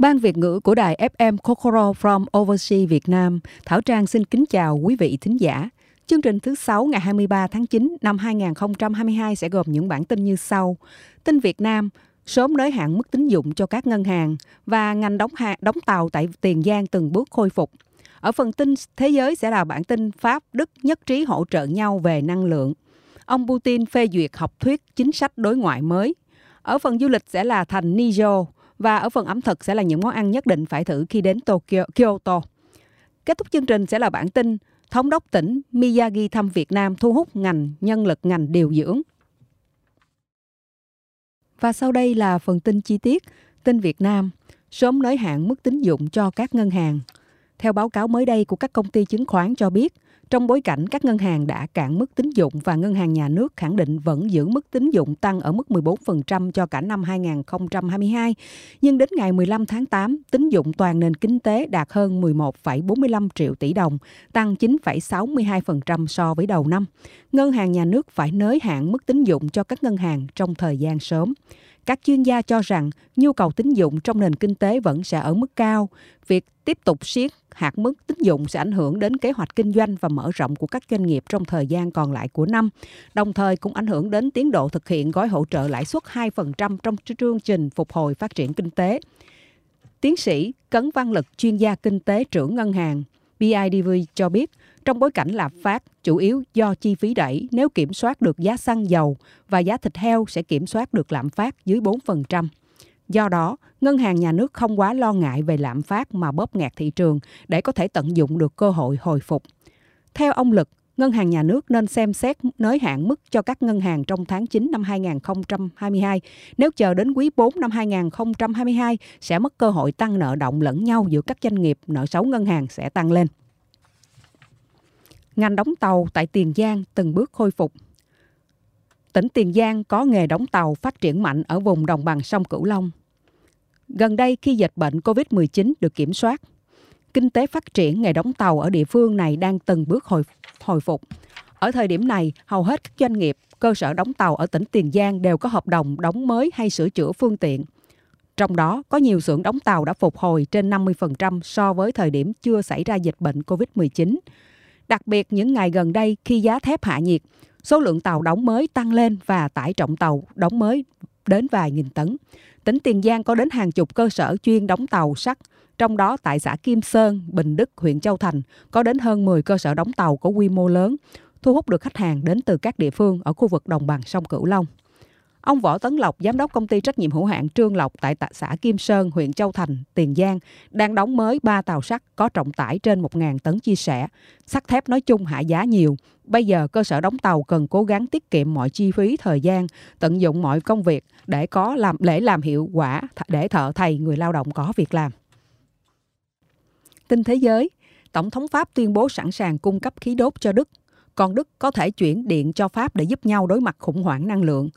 Ban Việt ngữ của đài FM Kokoro from Overseas Việt Nam, Thảo Trang xin kính chào quý vị thính giả. Chương trình thứ 6 ngày 23 tháng 9 năm 2022 sẽ gồm những bản tin như sau. Tin Việt Nam, sớm nới hạn mức tín dụng cho các ngân hàng và ngành đóng, hạ, đóng tàu tại Tiền Giang từng bước khôi phục. Ở phần tin thế giới sẽ là bản tin Pháp, Đức nhất trí hỗ trợ nhau về năng lượng. Ông Putin phê duyệt học thuyết chính sách đối ngoại mới. Ở phần du lịch sẽ là thành Niger và ở phần ẩm thực sẽ là những món ăn nhất định phải thử khi đến Tokyo, Kyoto. Kết thúc chương trình sẽ là bản tin Thống đốc tỉnh Miyagi thăm Việt Nam thu hút ngành nhân lực ngành điều dưỡng. Và sau đây là phần tin chi tiết. Tin Việt Nam sớm nới hạn mức tín dụng cho các ngân hàng. Theo báo cáo mới đây của các công ty chứng khoán cho biết, trong bối cảnh các ngân hàng đã cạn mức tín dụng và ngân hàng nhà nước khẳng định vẫn giữ mức tín dụng tăng ở mức 14% cho cả năm 2022, nhưng đến ngày 15 tháng 8, tín dụng toàn nền kinh tế đạt hơn 11,45 triệu tỷ đồng, tăng 9,62% so với đầu năm. Ngân hàng nhà nước phải nới hạn mức tín dụng cho các ngân hàng trong thời gian sớm. Các chuyên gia cho rằng nhu cầu tín dụng trong nền kinh tế vẫn sẽ ở mức cao. Việc tiếp tục siết hạt mức tín dụng sẽ ảnh hưởng đến kế hoạch kinh doanh và mở rộng của các doanh nghiệp trong thời gian còn lại của năm, đồng thời cũng ảnh hưởng đến tiến độ thực hiện gói hỗ trợ lãi suất 2% trong chương trình phục hồi phát triển kinh tế. Tiến sĩ Cấn Văn Lực, chuyên gia kinh tế trưởng ngân hàng BIDV cho biết, trong bối cảnh lạm phát chủ yếu do chi phí đẩy, nếu kiểm soát được giá xăng dầu và giá thịt heo sẽ kiểm soát được lạm phát dưới 4%. Do đó, ngân hàng nhà nước không quá lo ngại về lạm phát mà bóp nghẹt thị trường để có thể tận dụng được cơ hội hồi phục. Theo ông Lực, ngân hàng nhà nước nên xem xét nới hạn mức cho các ngân hàng trong tháng 9 năm 2022. Nếu chờ đến quý 4 năm 2022 sẽ mất cơ hội tăng nợ động lẫn nhau giữa các doanh nghiệp, nợ xấu ngân hàng sẽ tăng lên. Ngành đóng tàu tại Tiền Giang từng bước khôi phục. Tỉnh Tiền Giang có nghề đóng tàu phát triển mạnh ở vùng đồng bằng sông Cửu Long. Gần đây khi dịch bệnh COVID-19 được kiểm soát, kinh tế phát triển nghề đóng tàu ở địa phương này đang từng bước hồi, hồi phục. Ở thời điểm này, hầu hết các doanh nghiệp, cơ sở đóng tàu ở tỉnh Tiền Giang đều có hợp đồng đóng mới hay sửa chữa phương tiện. Trong đó, có nhiều xưởng đóng tàu đã phục hồi trên 50% so với thời điểm chưa xảy ra dịch bệnh COVID-19. Đặc biệt những ngày gần đây khi giá thép hạ nhiệt, số lượng tàu đóng mới tăng lên và tải trọng tàu đóng mới đến vài nghìn tấn. Tỉnh Tiền Giang có đến hàng chục cơ sở chuyên đóng tàu sắt, trong đó tại xã Kim Sơn, Bình Đức, huyện Châu Thành có đến hơn 10 cơ sở đóng tàu có quy mô lớn, thu hút được khách hàng đến từ các địa phương ở khu vực đồng bằng sông Cửu Long. Ông Võ Tấn Lộc, giám đốc công ty trách nhiệm hữu hạn Trương Lộc tại xã Kim Sơn, huyện Châu Thành, Tiền Giang, đang đóng mới 3 tàu sắt có trọng tải trên 1.000 tấn chia sẻ. Sắt thép nói chung hạ giá nhiều. Bây giờ cơ sở đóng tàu cần cố gắng tiết kiệm mọi chi phí thời gian, tận dụng mọi công việc để có làm để làm hiệu quả để thợ thầy người lao động có việc làm. Tin thế giới, Tổng thống Pháp tuyên bố sẵn sàng cung cấp khí đốt cho Đức, còn Đức có thể chuyển điện cho Pháp để giúp nhau đối mặt khủng hoảng năng lượng.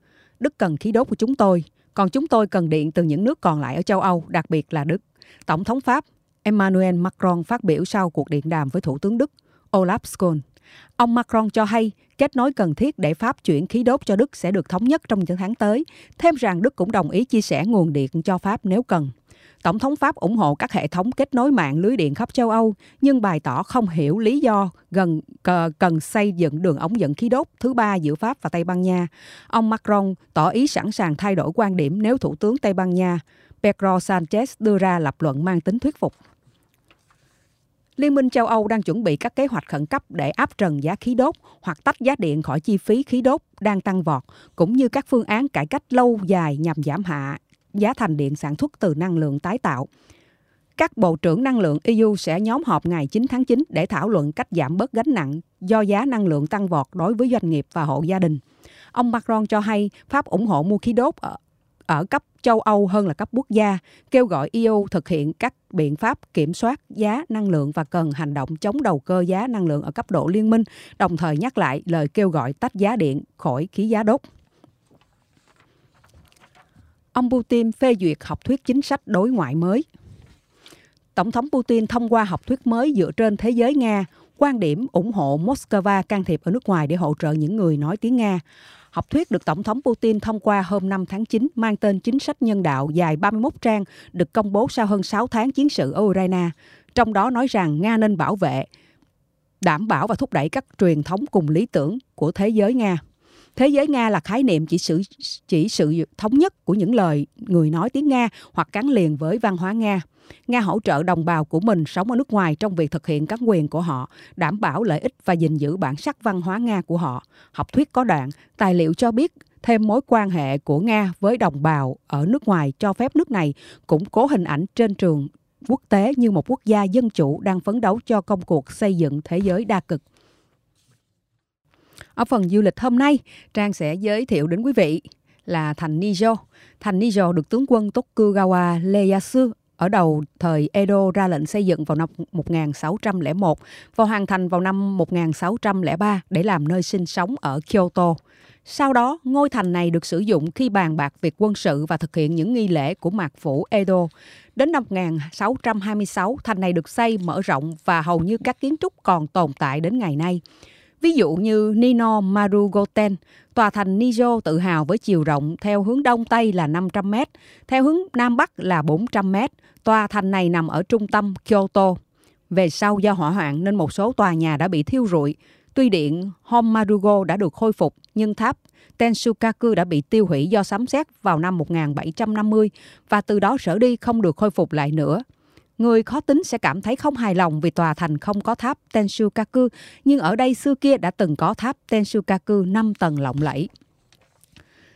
Đức cần khí đốt của chúng tôi, còn chúng tôi cần điện từ những nước còn lại ở châu Âu, đặc biệt là Đức. Tổng thống Pháp Emmanuel Macron phát biểu sau cuộc điện đàm với Thủ tướng Đức Olaf Scholz. Ông Macron cho hay kết nối cần thiết để Pháp chuyển khí đốt cho Đức sẽ được thống nhất trong những tháng tới, thêm rằng Đức cũng đồng ý chia sẻ nguồn điện cho Pháp nếu cần. Tổng thống Pháp ủng hộ các hệ thống kết nối mạng lưới điện khắp châu Âu, nhưng bày tỏ không hiểu lý do gần cần xây dựng đường ống dẫn khí đốt thứ ba giữa Pháp và Tây Ban Nha. Ông Macron tỏ ý sẵn sàng thay đổi quan điểm nếu Thủ tướng Tây Ban Nha Pedro Sanchez đưa ra lập luận mang tính thuyết phục. Liên minh châu Âu đang chuẩn bị các kế hoạch khẩn cấp để áp trần giá khí đốt hoặc tách giá điện khỏi chi phí khí đốt đang tăng vọt, cũng như các phương án cải cách lâu dài nhằm giảm hạ giá thành điện sản xuất từ năng lượng tái tạo. Các bộ trưởng năng lượng EU sẽ nhóm họp ngày 9 tháng 9 để thảo luận cách giảm bớt gánh nặng do giá năng lượng tăng vọt đối với doanh nghiệp và hộ gia đình. Ông Macron cho hay Pháp ủng hộ mua khí đốt ở, ở cấp châu Âu hơn là cấp quốc gia, kêu gọi EU thực hiện các biện pháp kiểm soát giá năng lượng và cần hành động chống đầu cơ giá năng lượng ở cấp độ liên minh, đồng thời nhắc lại lời kêu gọi tách giá điện khỏi khí giá đốt ông Putin phê duyệt học thuyết chính sách đối ngoại mới. Tổng thống Putin thông qua học thuyết mới dựa trên thế giới Nga quan điểm ủng hộ Moscow can thiệp ở nước ngoài để hỗ trợ những người nói tiếng Nga. Học thuyết được Tổng thống Putin thông qua hôm 5 tháng 9 mang tên Chính sách nhân đạo dài 31 trang được công bố sau hơn 6 tháng chiến sự ở Ukraine. Trong đó nói rằng Nga nên bảo vệ, đảm bảo và thúc đẩy các truyền thống cùng lý tưởng của thế giới Nga. Thế giới Nga là khái niệm chỉ sự chỉ sự thống nhất của những lời người nói tiếng Nga hoặc gắn liền với văn hóa Nga. Nga hỗ trợ đồng bào của mình sống ở nước ngoài trong việc thực hiện các quyền của họ, đảm bảo lợi ích và gìn giữ bản sắc văn hóa Nga của họ. Học thuyết có đoạn, tài liệu cho biết thêm mối quan hệ của Nga với đồng bào ở nước ngoài cho phép nước này củng cố hình ảnh trên trường quốc tế như một quốc gia dân chủ đang phấn đấu cho công cuộc xây dựng thế giới đa cực. Ở phần du lịch hôm nay, Trang sẽ giới thiệu đến quý vị là thành Nijo. Thành Nijo được tướng quân Tokugawa Ieyasu ở đầu thời Edo ra lệnh xây dựng vào năm 1601 và hoàn thành vào năm 1603 để làm nơi sinh sống ở Kyoto. Sau đó, ngôi thành này được sử dụng khi bàn bạc việc quân sự và thực hiện những nghi lễ của mạc phủ Edo. Đến năm 1626, thành này được xây, mở rộng và hầu như các kiến trúc còn tồn tại đến ngày nay. Ví dụ như Nino Marugoten, tòa thành Nijo tự hào với chiều rộng theo hướng đông tây là 500 m, theo hướng nam bắc là 400 m. Tòa thành này nằm ở trung tâm Kyoto. Về sau do hỏa hoạn nên một số tòa nhà đã bị thiêu rụi. Tuy điện Honmarugo đã được khôi phục, nhưng tháp Tensukaku đã bị tiêu hủy do sấm sét vào năm 1750 và từ đó trở đi không được khôi phục lại nữa. Người khó tính sẽ cảm thấy không hài lòng vì tòa thành không có tháp Tensukaku, nhưng ở đây xưa kia đã từng có tháp Tensukaku 5 tầng lộng lẫy.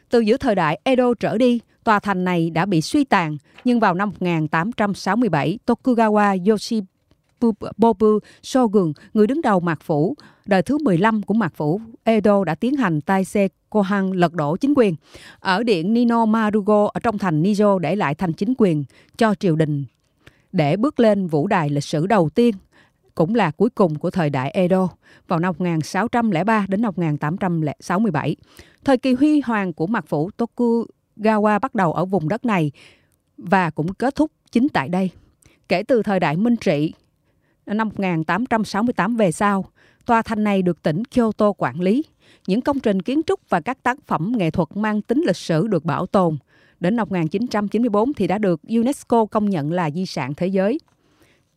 Từ giữa thời đại Edo trở đi, tòa thành này đã bị suy tàn, nhưng vào năm 1867, Tokugawa Yoshibobu Shogun, người đứng đầu Mạc Phủ, đời thứ 15 của Mạc Phủ, Edo đã tiến hành Taisei Kohan lật đổ chính quyền. Ở điện Nino Marugo ở trong thành Nijo để lại thành chính quyền cho triều đình để bước lên vũ đài lịch sử đầu tiên cũng là cuối cùng của thời đại Edo vào năm 1603 đến năm 1867. Thời kỳ huy hoàng của mặt Phủ Tokugawa bắt đầu ở vùng đất này và cũng kết thúc chính tại đây. Kể từ thời đại Minh Trị năm 1868 về sau, tòa thành này được tỉnh Kyoto quản lý. Những công trình kiến trúc và các tác phẩm nghệ thuật mang tính lịch sử được bảo tồn. Đến năm 1994 thì đã được UNESCO công nhận là di sản thế giới.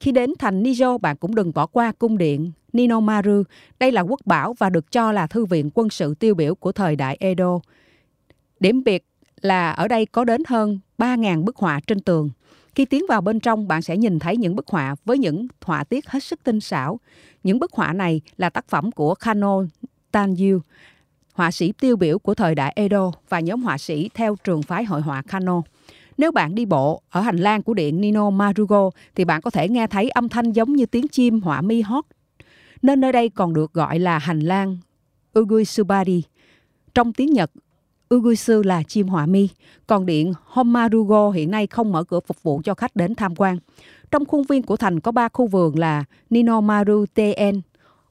Khi đến thành Nijo, bạn cũng đừng bỏ qua cung điện Ninomaru. Đây là quốc bảo và được cho là thư viện quân sự tiêu biểu của thời đại Edo. Điểm biệt là ở đây có đến hơn 3.000 bức họa trên tường. Khi tiến vào bên trong, bạn sẽ nhìn thấy những bức họa với những họa tiết hết sức tinh xảo. Những bức họa này là tác phẩm của Kano Tanyu, họa sĩ tiêu biểu của thời đại Edo và nhóm họa sĩ theo trường phái hội họa Kano. Nếu bạn đi bộ ở hành lang của điện Nino Marugo thì bạn có thể nghe thấy âm thanh giống như tiếng chim họa mi hót. Nên nơi đây còn được gọi là hành lang Uguisubari. Trong tiếng Nhật, Uguisu là chim họa mi, còn điện Homarugo hiện nay không mở cửa phục vụ cho khách đến tham quan. Trong khuôn viên của thành có ba khu vườn là Ninomaru Ten,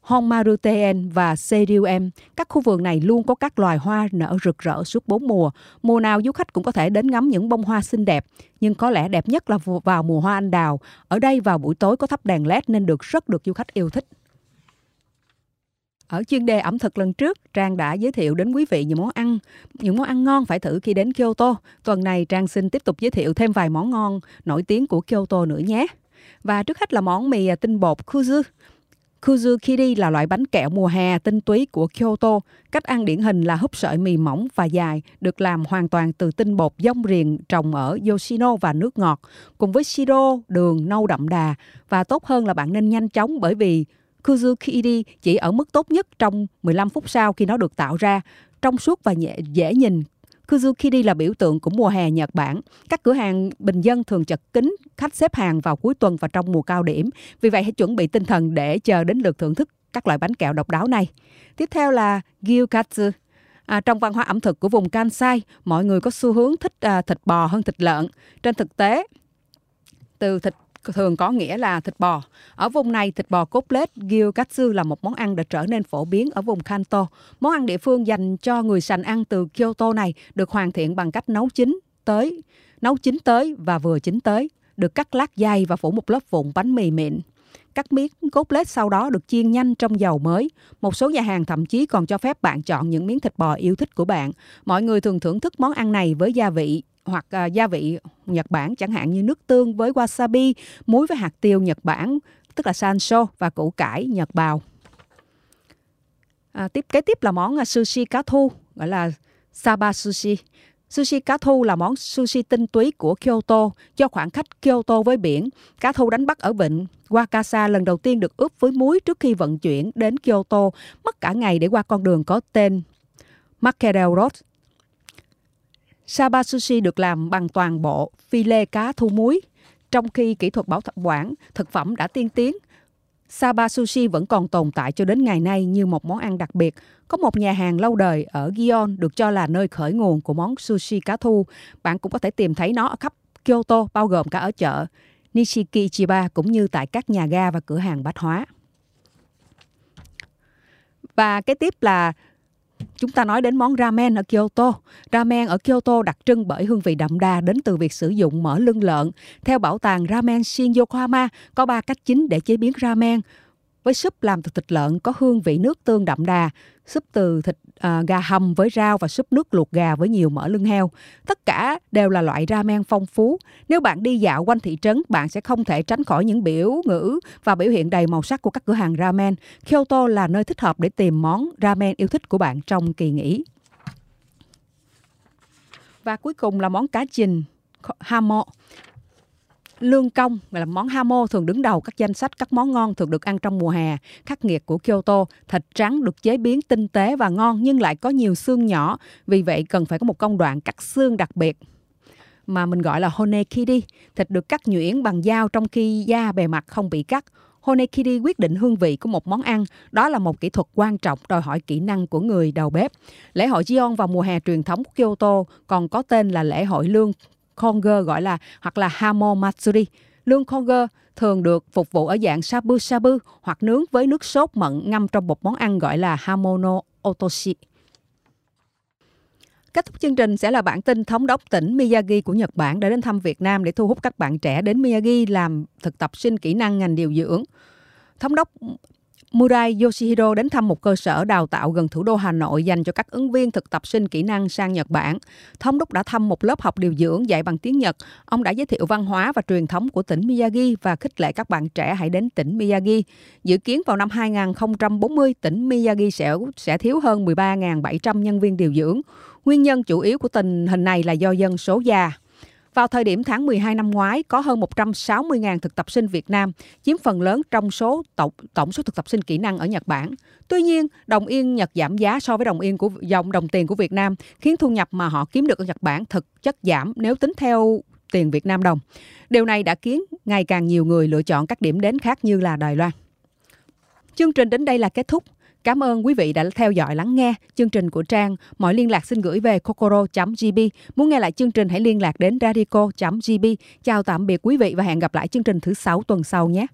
Honmaruten và Serium. Các khu vườn này luôn có các loài hoa nở rực rỡ suốt bốn mùa. Mùa nào du khách cũng có thể đến ngắm những bông hoa xinh đẹp. Nhưng có lẽ đẹp nhất là vào mùa hoa anh đào. Ở đây vào buổi tối có thắp đèn led nên được rất được du khách yêu thích. Ở chuyên đề ẩm thực lần trước, Trang đã giới thiệu đến quý vị những món ăn, những món ăn ngon phải thử khi đến Kyoto. Tuần này Trang xin tiếp tục giới thiệu thêm vài món ngon nổi tiếng của Kyoto nữa nhé. Và trước hết là món mì tinh bột kuzu. Kuzukiri là loại bánh kẹo mùa hè tinh túy của Kyoto. Cách ăn điển hình là húp sợi mì mỏng và dài, được làm hoàn toàn từ tinh bột dông riềng trồng ở Yoshino và nước ngọt, cùng với siro, đường nâu đậm đà. Và tốt hơn là bạn nên nhanh chóng bởi vì Kuzukiri chỉ ở mức tốt nhất trong 15 phút sau khi nó được tạo ra. Trong suốt và dễ, dễ nhìn, Kuzukiri là biểu tượng của mùa hè Nhật Bản. Các cửa hàng bình dân thường chật kín khách xếp hàng vào cuối tuần và trong mùa cao điểm. Vì vậy hãy chuẩn bị tinh thần để chờ đến lượt thưởng thức các loại bánh kẹo độc đáo này. Tiếp theo là Gyukatsu. À, trong văn hóa ẩm thực của vùng Kansai, mọi người có xu hướng thích à, thịt bò hơn thịt lợn. Trên thực tế, từ thịt thường có nghĩa là thịt bò. Ở vùng này, thịt bò cốt lết gyokatsu là một món ăn đã trở nên phổ biến ở vùng Kanto. Món ăn địa phương dành cho người sành ăn từ Kyoto này được hoàn thiện bằng cách nấu chín tới, nấu chín tới và vừa chín tới, được cắt lát dày và phủ một lớp vụn bánh mì mịn. Các miếng cốt lết sau đó được chiên nhanh trong dầu mới. Một số nhà hàng thậm chí còn cho phép bạn chọn những miếng thịt bò yêu thích của bạn. Mọi người thường thưởng thức món ăn này với gia vị hoặc à, gia vị Nhật Bản chẳng hạn như nước tương với wasabi, muối với hạt tiêu Nhật Bản, tức là sanso và củ cải Nhật bào. À, tiếp kế tiếp là món à, sushi cá thu gọi là Saba sushi. Sushi cá thu là món sushi tinh túy của Kyoto do khoảng cách Kyoto với biển. Cá thu đánh bắt ở vịnh Wakasa lần đầu tiên được ướp với muối trước khi vận chuyển đến Kyoto, mất cả ngày để qua con đường có tên Mackerel Road. Saba sushi được làm bằng toàn bộ phi lê cá thu muối, trong khi kỹ thuật bảo quản thực phẩm đã tiên tiến Saba Sushi vẫn còn tồn tại cho đến ngày nay như một món ăn đặc biệt. Có một nhà hàng lâu đời ở Gion được cho là nơi khởi nguồn của món sushi cá thu. Bạn cũng có thể tìm thấy nó ở khắp Kyoto, bao gồm cả ở chợ Nishiki Chiba cũng như tại các nhà ga và cửa hàng bách hóa. Và cái tiếp là Chúng ta nói đến món ramen ở Kyoto. Ramen ở Kyoto đặc trưng bởi hương vị đậm đà đến từ việc sử dụng mỡ lưng lợn. Theo bảo tàng Ramen Shin Yokohama, có 3 cách chính để chế biến ramen. Với súp làm từ thịt lợn có hương vị nước tương đậm đà, súp từ thịt à, gà hầm với rau và súp nước luộc gà với nhiều mỡ lưng heo. Tất cả đều là loại ramen phong phú. Nếu bạn đi dạo quanh thị trấn, bạn sẽ không thể tránh khỏi những biểu ngữ và biểu hiện đầy màu sắc của các cửa hàng ramen. Kyoto là nơi thích hợp để tìm món ramen yêu thích của bạn trong kỳ nghỉ. Và cuối cùng là món cá trình hamo lương công là món hamo thường đứng đầu các danh sách các món ngon thường được ăn trong mùa hè khắc nghiệt của Kyoto. Thịt trắng được chế biến tinh tế và ngon nhưng lại có nhiều xương nhỏ, vì vậy cần phải có một công đoạn cắt xương đặc biệt mà mình gọi là honekiri. Thịt được cắt nhuyễn bằng dao trong khi da bề mặt không bị cắt. Honekiri quyết định hương vị của một món ăn. Đó là một kỹ thuật quan trọng đòi hỏi kỹ năng của người đầu bếp. Lễ hội Gion vào mùa hè truyền thống của Kyoto còn có tên là lễ hội lương Konger gọi là, hoặc là Hamo Matsuri. Lương Konger thường được phục vụ ở dạng sabu-sabu hoặc nướng với nước sốt mận ngâm trong một món ăn gọi là Hamono Otoshi. Kết thúc chương trình sẽ là bản tin thống đốc tỉnh Miyagi của Nhật Bản đã đến thăm Việt Nam để thu hút các bạn trẻ đến Miyagi làm thực tập sinh kỹ năng ngành điều dưỡng. Thống đốc Murai Yoshihiro đến thăm một cơ sở đào tạo gần thủ đô Hà Nội dành cho các ứng viên thực tập sinh kỹ năng sang Nhật Bản. Thống đốc đã thăm một lớp học điều dưỡng dạy bằng tiếng Nhật. Ông đã giới thiệu văn hóa và truyền thống của tỉnh Miyagi và khích lệ các bạn trẻ hãy đến tỉnh Miyagi. Dự kiến vào năm 2040, tỉnh Miyagi sẽ sẽ thiếu hơn 13.700 nhân viên điều dưỡng. Nguyên nhân chủ yếu của tình hình này là do dân số già. Vào thời điểm tháng 12 năm ngoái, có hơn 160.000 thực tập sinh Việt Nam, chiếm phần lớn trong số tổng, tổng số thực tập sinh kỹ năng ở Nhật Bản. Tuy nhiên, đồng yên Nhật giảm giá so với đồng yên của dòng đồng tiền của Việt Nam, khiến thu nhập mà họ kiếm được ở Nhật Bản thực chất giảm nếu tính theo tiền Việt Nam đồng. Điều này đã khiến ngày càng nhiều người lựa chọn các điểm đến khác như là Đài Loan. Chương trình đến đây là kết thúc. Cảm ơn quý vị đã theo dõi lắng nghe chương trình của Trang. Mọi liên lạc xin gửi về kokoro.gb. Muốn nghe lại chương trình, hãy liên lạc đến radico.gb. Chào tạm biệt quý vị và hẹn gặp lại chương trình thứ sáu tuần sau nhé.